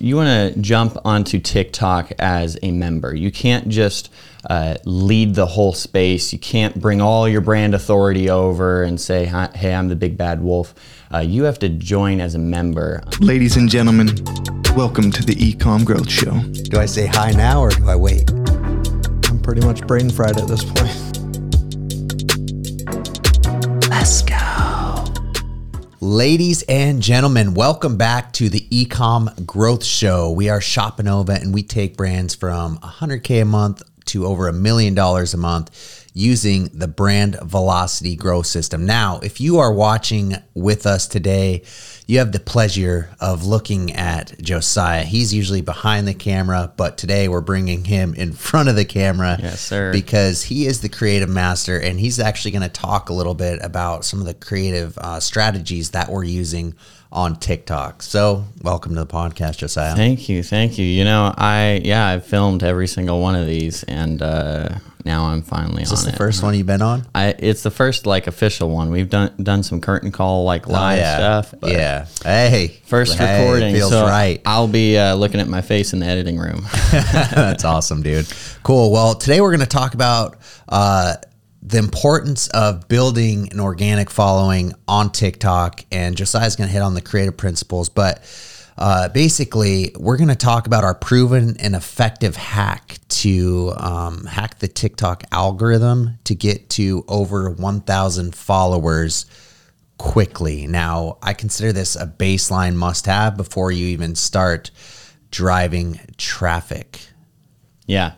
You want to jump onto TikTok as a member. You can't just uh, lead the whole space. You can't bring all your brand authority over and say, hey, I'm the big bad wolf. Uh, you have to join as a member. Ladies and gentlemen, welcome to the Ecom Growth Show. Do I say hi now or do I wait? I'm pretty much brain fried at this point. Ladies and gentlemen, welcome back to the Ecom Growth Show. We are Shopanova and we take brands from 100K a month to over a million dollars a month using the brand velocity growth system. Now, if you are watching with us today, you have the pleasure of looking at Josiah. He's usually behind the camera, but today we're bringing him in front of the camera. Yes, sir. Because he is the creative master and he's actually going to talk a little bit about some of the creative uh, strategies that we're using on TikTok. So, welcome to the podcast, Josiah. Thank you, thank you. You know, I yeah, I've filmed every single one of these, and uh, now I'm finally Is on this the it. first one you've been on? I it's the first like official one. We've done done some curtain call like live Oh, yeah. stuff. yeah. Hey. First hey, recording, feels so right. I'll be uh, looking at my face in the editing room. That's awesome, dude. Cool. Well, today we're going to talk about uh, the importance of building an organic following on TikTok, and Josiah's going to hit on the creative principles. But uh, basically, we're going to talk about our proven and effective hack to um, hack the TikTok algorithm to get to over 1,000 followers quickly. Now, I consider this a baseline must have before you even start driving traffic. Yeah.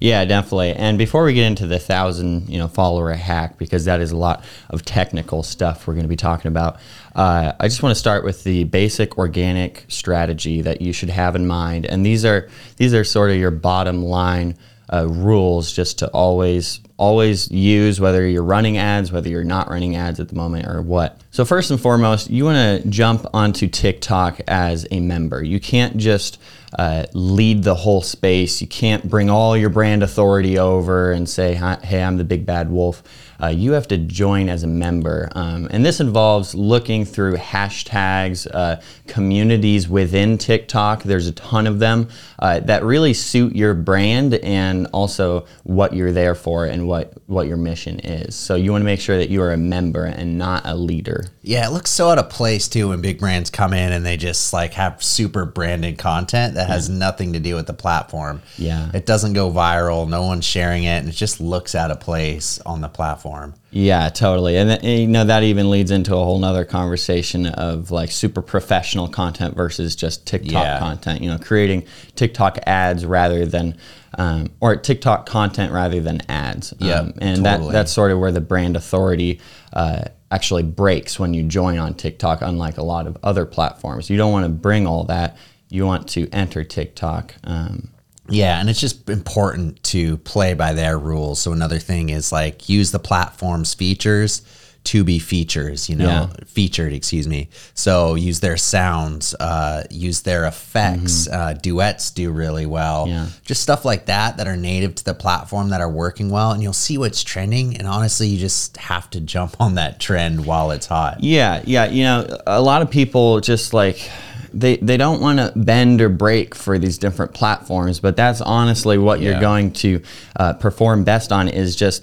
Yeah, definitely. And before we get into the thousand, you know, follower hack, because that is a lot of technical stuff we're going to be talking about, uh, I just want to start with the basic organic strategy that you should have in mind. And these are these are sort of your bottom line uh, rules, just to always always use whether you're running ads, whether you're not running ads at the moment, or what. So first and foremost, you want to jump onto TikTok as a member. You can't just uh, lead the whole space. You can't bring all your brand authority over and say, "Hey, I'm the big bad wolf." Uh, you have to join as a member, um, and this involves looking through hashtags, uh, communities within TikTok. There's a ton of them uh, that really suit your brand and also what you're there for and what what your mission is. So you want to make sure that you are a member and not a leader. Yeah, it looks so out of place too when big brands come in and they just like have super branded content that has nothing to do with the platform. Yeah. It doesn't go viral, no one's sharing it, and it just looks out of place on the platform. Yeah, totally. And, and, you know that even leads into a whole nother conversation of like super professional content versus just TikTok Yeah. content. You know, creating TikTok ads rather than um, or TikTok content rather than ads. Yeah, Um, and totally. that that's sort of where the brand authority uh, actually breaks when you join on TikTok. Unlike a lot of other platforms, you don't want to bring all that. You want to enter TikTok. Um, Yeah, and it's just important to play by their rules. So another thing is like use the platform's features to be features, you know, Yeah. featured, excuse me. So use their sounds, uh, use their effects, uh, duets do really well. Mm-hmm. Yeah. Just stuff like that that are native to the platform that are working well, and you'll see what's trending. And honestly, you just have to jump on that trend while it's hot. Yeah, yeah. You know, a lot of people just like they they don't want to bend or break for these different platforms, but that's honestly what Yeah. you're going to uh, perform best on is just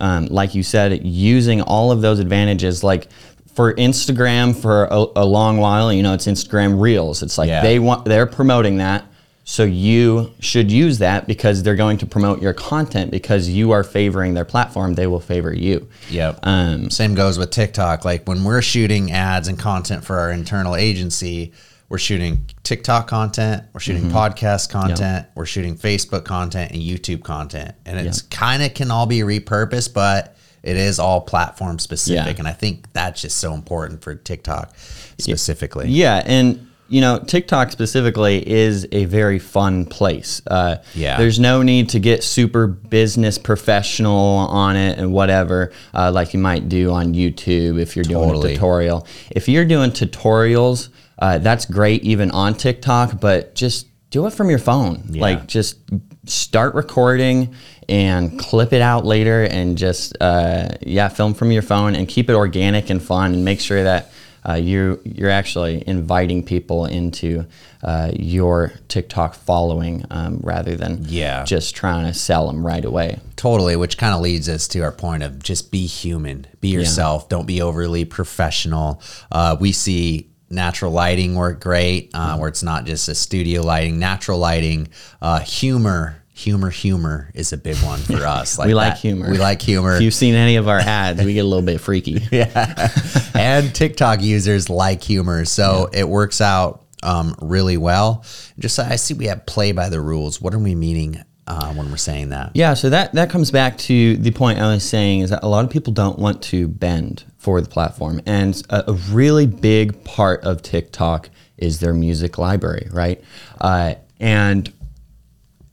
um, like you said, using all of those advantages. Like for Instagram, for a, a long while, you know, it's Instagram Reels. It's like Yeah. they want they're promoting that. So you should use that because they're going to promote your content because you are favoring their platform. They will favor you. Yep. Um, Same goes with TikTok. Like when we're shooting ads and content for our internal agency, we're shooting TikTok content, we're shooting Mm-hmm. podcast content, we're shooting Facebook content and YouTube content. And it's kind of can all be repurposed, but it is all platform specific. Yeah. And I think that's just so important for TikTok specifically. Yeah, and you know, TikTok specifically is a very fun place. Uh, Yeah. there's no need to get super business professional on it and whatever, uh, like you might do on YouTube if you're doing a tutorial. If you're doing tutorials, uh, that's great even on TikTok, but just do it from your phone. Yeah. Like just start recording and clip it out later and just uh, yeah film from your phone and keep it organic and fun and make sure that uh, you you're actually inviting people into uh, your TikTok following um, rather than Yeah. just trying to sell them right away. Totally, which kind of leads us to our point of just be human, be yourself, don't be overly professional. Uh, we see natural lighting work great, uh, Mm-hmm. where it's not just a studio lighting, natural lighting, uh, humor. Humor, humor is a big one for us. we like that. humor. We like humor. If you've seen any of our ads, we get a little bit freaky. yeah. and TikTok users like humor, so it works out um, really well. Just I see we have play by the rules. What are we meaning uh, when we're saying that? Yeah, so that that comes back to the point I was saying is that a lot of people don't want to bend for the platform, and a, a really big part of TikTok is their music library, right? Uh, and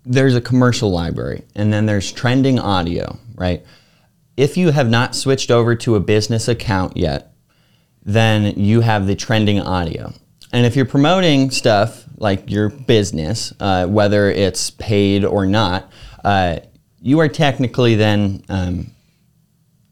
there's a commercial library, and then there's trending audio, right? If you have not switched over to a business account yet, then you have the trending audio. And if you're promoting stuff like your business, uh, whether it's paid or not, uh, you are technically then um,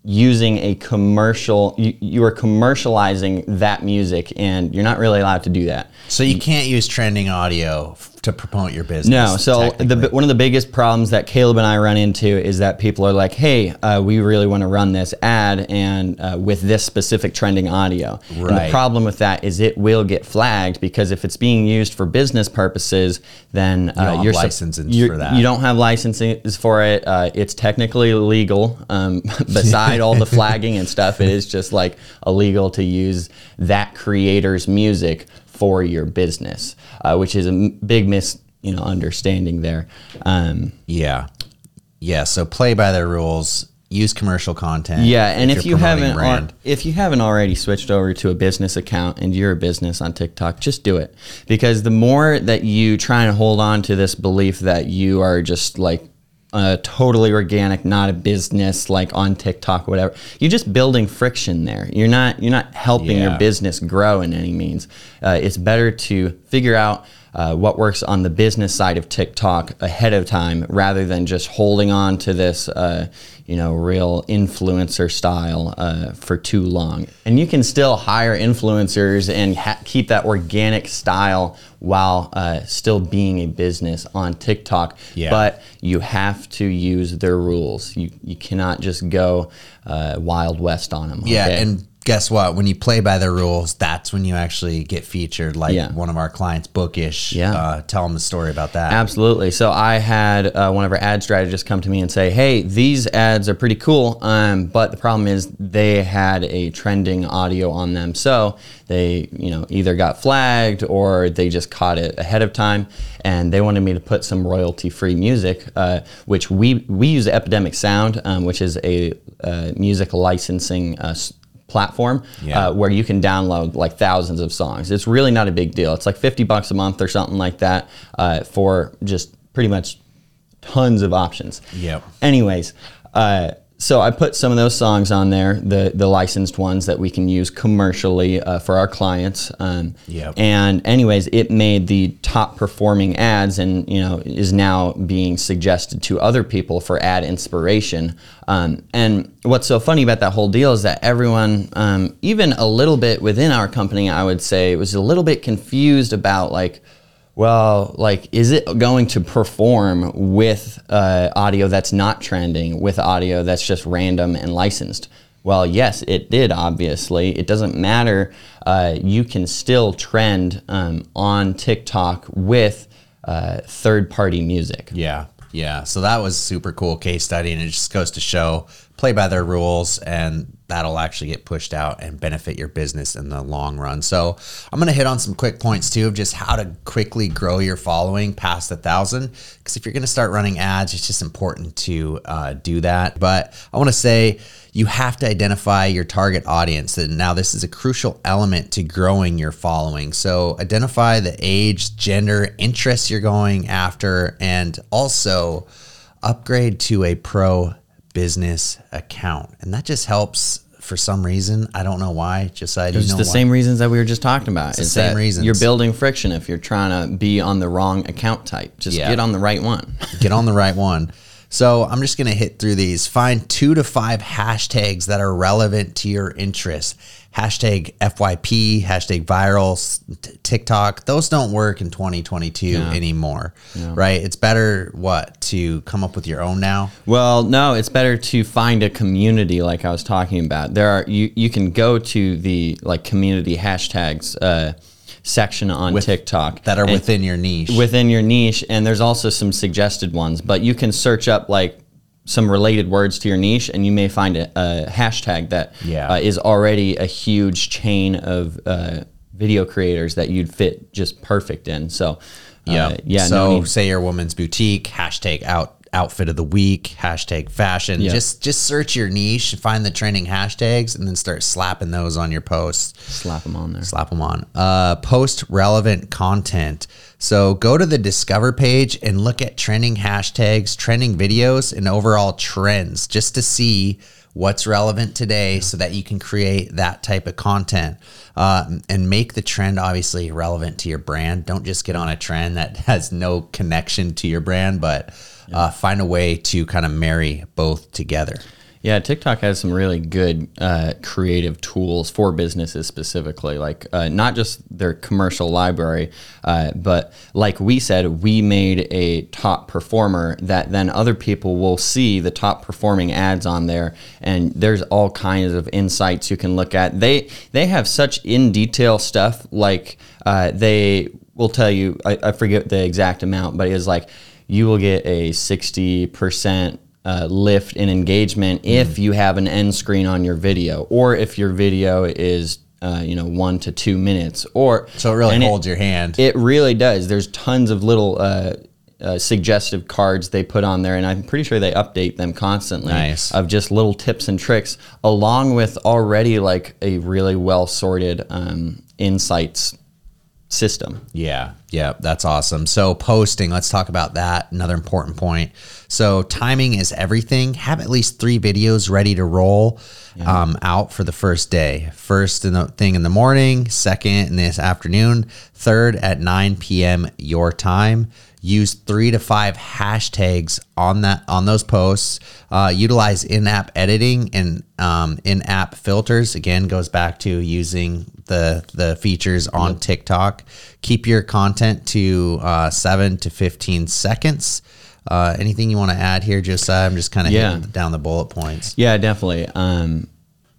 using a commercial, you, you are commercializing that music, and you're not really allowed to do that. So you can't use trending audio to promote your business. No, so the, one of the biggest problems that Caleb and I run into is that people are like, "Hey, uh, we really want to run this ad and uh, with this specific trending audio." And the problem with that is it will get flagged because if it's being used for business purposes, then uh, don't you're sup- licensing for that. You don't have licenses for it. Uh, it's technically illegal. Um, beside all the flagging and stuff, it is just like illegal to use that creator's music for your business, uh, which is a m- big mis you know understanding there. Um, yeah, yeah. So play by their rules. Use commercial content. yeah, and if, you're you haven't al- if you haven't already switched over to a business account and you're a business on TikTok, just do it because the more that you try and hold on to this belief that you are just like uh, totally organic, not a business like on TikTok, or whatever. You're just building friction there. You're not you're not helping Yeah. your business grow in any means. Uh, it's better to figure out uh, what works on the business side of TikTok ahead of time rather than just holding on to this, uh, you know, real influencer style uh, for too long. And you can still hire influencers and ha- keep that organic style while uh, still being a business on TikTok. Yeah. But you have to use their rules. You you cannot just go uh, wild west on them. Yeah, and guess what? When you play by the rules, that's when you actually get featured. Like Yeah. one of our clients, Bookish. Yeah. Uh, tell them the story about that. Absolutely. So I had uh, one of our ad strategists come to me and say, "Hey, these ads are pretty cool, um, but the problem is they had a trending audio on them, so they, you know, either got flagged or they just caught it ahead of time, and they wanted me to put some royalty-free music, uh, which we we use Epidemic Sound, um, which is a uh, music licensing." Platform Yeah. uh, where you can download like thousands of songs. It's really not a big deal. It's like 50 bucks a month or something like that uh, for just pretty much tons of options. Yep. Anyways, uh, so I put some of those songs on there, the the licensed ones that we can use commercially uh, for our clients. Um, Yep. And anyways, it made the top performing ads, and you know is now being suggested to other people for ad inspiration. Um, and what's so funny about that whole deal is that everyone, um, even a little bit within our company, I would say, was a little bit confused about like well, like, is it going to perform with uh, audio that's not trending, with audio that's just random and licensed? Well, yes, it did, obviously. It doesn't matter. Uh, you can still trend um, on TikTok with uh, third party music. Yeah, yeah. So that was super cool case study, and it just goes to show play by their rules, and that'll actually get pushed out and benefit your business in the long run. So I'm gonna hit on some quick points too of just how to quickly grow your following past a thousand. Because if you're gonna start running ads, it's just important to uh, do that. But I want to say you have to identify your target audience. And now this is a crucial element to growing your following. So identify the age, gender, interests you're going after, and also upgrade to a pro business account. And that just helps for some reason. I don't know why. Just I It's the why. same reasons that we were just talking about. the same that reasons. You're building friction if you're trying to be on the wrong account type. Just Yeah. get on the right one. get on the right one. So I'm just going to hit through these. Find two to five hashtags that are relevant to your interests. Hashtag FYP, hashtag viral, t- TikTok, those don't work in 2022 anymore, right? It's better what to come up with your own now. Well, no, it's better to find a community like I was talking about. There are you you can go to the like community hashtags uh, section on TikTok that are within your niche. within your niche, and there's also some suggested ones. But you can search up like some related words to your niche, and you may find a, a hashtag that Yeah. uh, is already a huge chain of uh, video creators that you'd fit just perfect in. So, uh, yeah, So no say your woman's boutique hashtag out outfit of the week hashtag fashion. Yeah. Just just search your niche, find the trending hashtags, and then start slapping those on your posts. slap them on there. Slap them on. Uh, post relevant content. So go to the Discover page and look at trending hashtags, trending videos, and overall trends just to see what's relevant today so that you can create that type of content uh, and make the trend obviously relevant to your brand. Don't just get on a trend that has no connection to your brand, but uh, find a way to kind of marry both together. Yeah, TikTok has some really good uh, creative tools for businesses specifically, like uh, not just their commercial library, uh, but like we said, we made a top performer that then other people will see the top performing ads on there, and there's all kinds of insights you can look at. They they have such in detail stuff, like uh, they will tell you. I, I forget the exact amount, but it's like you will get a sixty percent uh, lift in engagement if you have an end screen on your video or if your video is uh, you know one to two minutes or So it really holds your hand. it really does there's tons of little uh, uh, suggestive cards they put on there and i'm pretty sure they update them constantly Nice. of just little tips and tricks along with already like a really well sorted um, insights system Yeah, yeah, that's awesome. So posting, let's talk about that. Another important point. So timing is everything. Have at least three videos ready to roll um, out for the first day. First in the thing in the morning, second in this afternoon, third at 9 p.m. your time. Use three to five hashtags on that on those posts. Uh, utilize in-app editing and um, in-app filters. Again, goes back to using the the features on TikTok. Keep your content to uh, seven to fifteen seconds. Uh, anything you want to add here, Josiah? I'm just kind of Yeah. hitting down the bullet points. Yeah, definitely. Um,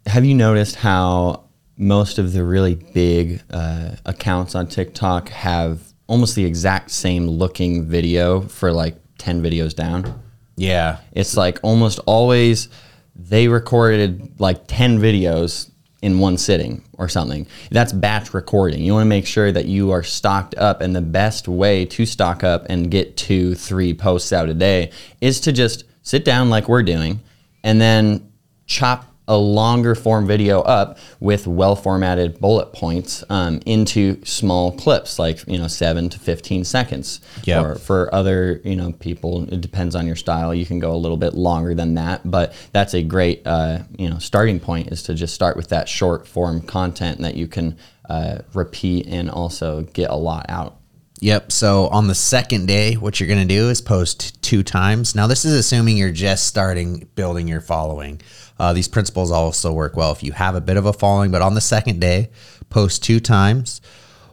have you noticed how most of the really big uh, accounts on TikTok have almost the exact same looking video for like 10 videos down? Yeah, It's like almost always they recorded like 10 videos in one sitting or something. That's batch recording. You want to make sure that you are stocked up, and the best way to stock up and get two, three posts out a day is to just sit down like we're doing and then chop a longer form video up with well formatted bullet points um, into small clips like you know 7 to 15 seconds Yep. or for other you know people it depends on your style you can go a little bit longer than that but that's a great uh, you know starting point is to just start with that short form content that you can uh, repeat and also get a lot out Yep. So on the second day, what you're going to do is post two times. Now, this is assuming you're just starting building your following. Uh, these principles also work well if you have a bit of a following, but on the second day, post two times.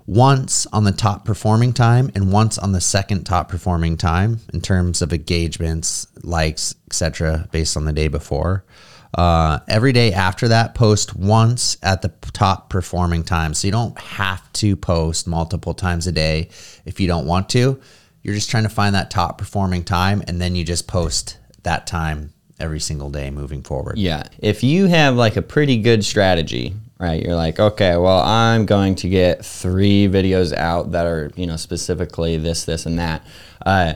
Once on the top performing time and once on the second top performing time in terms of engagements, likes, etc., based on the day before. Uh, every day after that, post once at the top performing time. So you don't have to post multiple times a day if you don't want to. You're just trying to find that top performing time, and then you just post that time every single day moving forward. Yeah. If you have like a pretty good strategy, right? You're like, okay, well, I'm going to get three videos out that are, you know, specifically this, this, and that. Uh,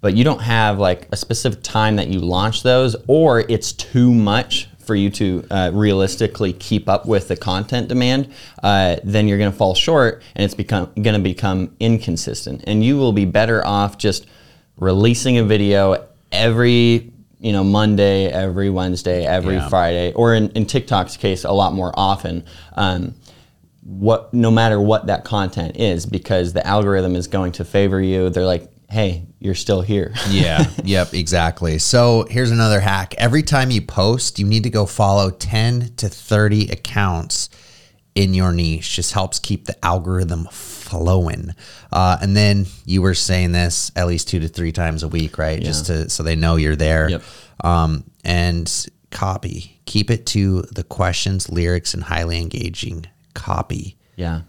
but you don't have like a specific time that you launch those, or it's too much for you to uh, realistically keep up with the content demand, uh, then you're going to fall short, and it's become going to become inconsistent, and you will be better off just releasing a video every you know Monday, every Wednesday, every Yeah. Friday, or in, in TikTok's case, a lot more often. Um, what no matter what that content is, because the algorithm is going to favor you. They're like, hey, you're still here. yeah, yep, exactly. So here's another hack. Every time you post, you need to go follow 10 to 30 accounts in your niche. Just helps keep the algorithm flowing. Uh, and then you were saying this at least two to three times a week, right? Just to so they know you're there. Yep. Um, and copy. Keep it to the questions, lyrics, and highly engaging copy. Yeah.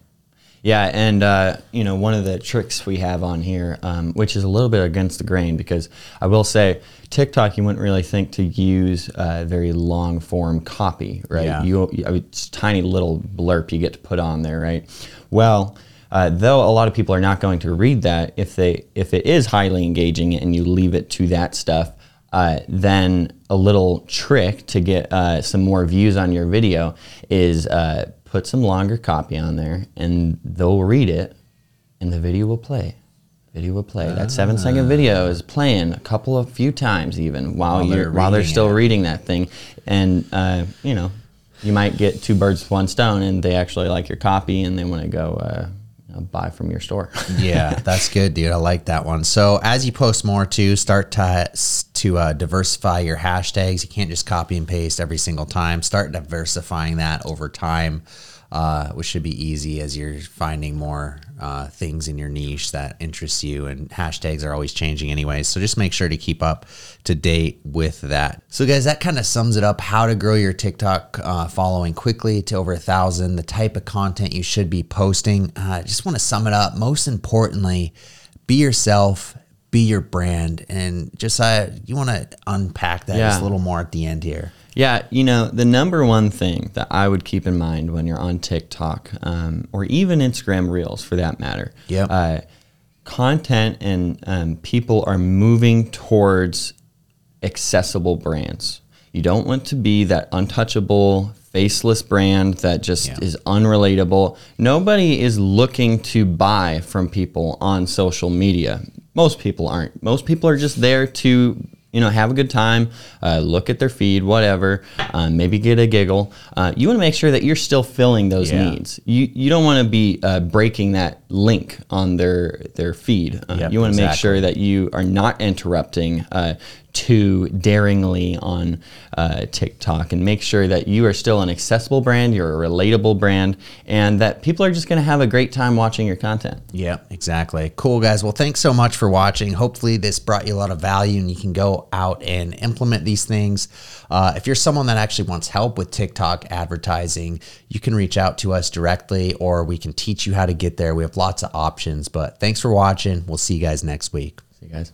Yeah, and uh, you know one of the tricks we have on here, um, which is a little bit against the grain, because I will say TikTok, you wouldn't really think to use uh, very long form copy, right? Yeah. You, it's tiny little blurb you get to put on there, right? Well, uh, though a lot of people are not going to read that, if they if it is highly engaging and you leave it to that stuff, uh, then a little trick to get uh, some more views on your video is uh, put some longer copy on there, and they'll read it, and the video will play. Video will play. That seven second video is playing a couple of few times even while, While you're they're while they're still it. reading that thing, and uh, you know you might get two birds with one stone, and they actually like your copy and they want to go uh, buy from your store. yeah, that's good, dude. I like that one. So as you post more too, start to to uh, diversify your hashtags. You can't just copy and paste every single time. Start diversifying that over time, uh, which should be easy as you're finding more uh, things in your niche that interest you. And hashtags are always changing anyways. So just make sure to keep up to date with that. So guys, that kind of sums it up. How to grow your TikTok uh, following quickly to over a thousand. The type of content you should be posting. Uh, I just want to sum it up. Most importantly, be yourself, be your brand, and just uh, you want to unpack that just a little more at the end here. Yeah, you know, the number one thing that I would keep in mind when you're on TikTok um, or even Instagram Reels for that matter, Yep. uh, content and um, people are moving towards accessible brands. You don't want to be that untouchable, faceless brand that just Yeah. is unrelatable. Nobody is looking to buy from people on social media. Most people aren't. Most people are just there to you know have a good time, uh, look at their feed, whatever, uh, maybe get a giggle. Uh, you want to make sure that you're still filling those Yeah. needs. You you don't want to be uh, breaking that link on their their feed. Uh, Yep, you want to make sure that you are not interrupting uh, too daringly on uh, TikTok and make sure that you are still an accessible brand, you're a relatable brand, and that people are just going to have a great time watching your content. Yeah, exactly. Cool, guys. Well, thanks so much for watching. Hopefully, this brought you a lot of value and you can go out and implement these things. Uh, if you're someone that actually wants help with TikTok advertising, you can reach out to us directly or we can teach you how to get there. We have lots of options, but thanks for watching. We'll see you guys next week. See you guys.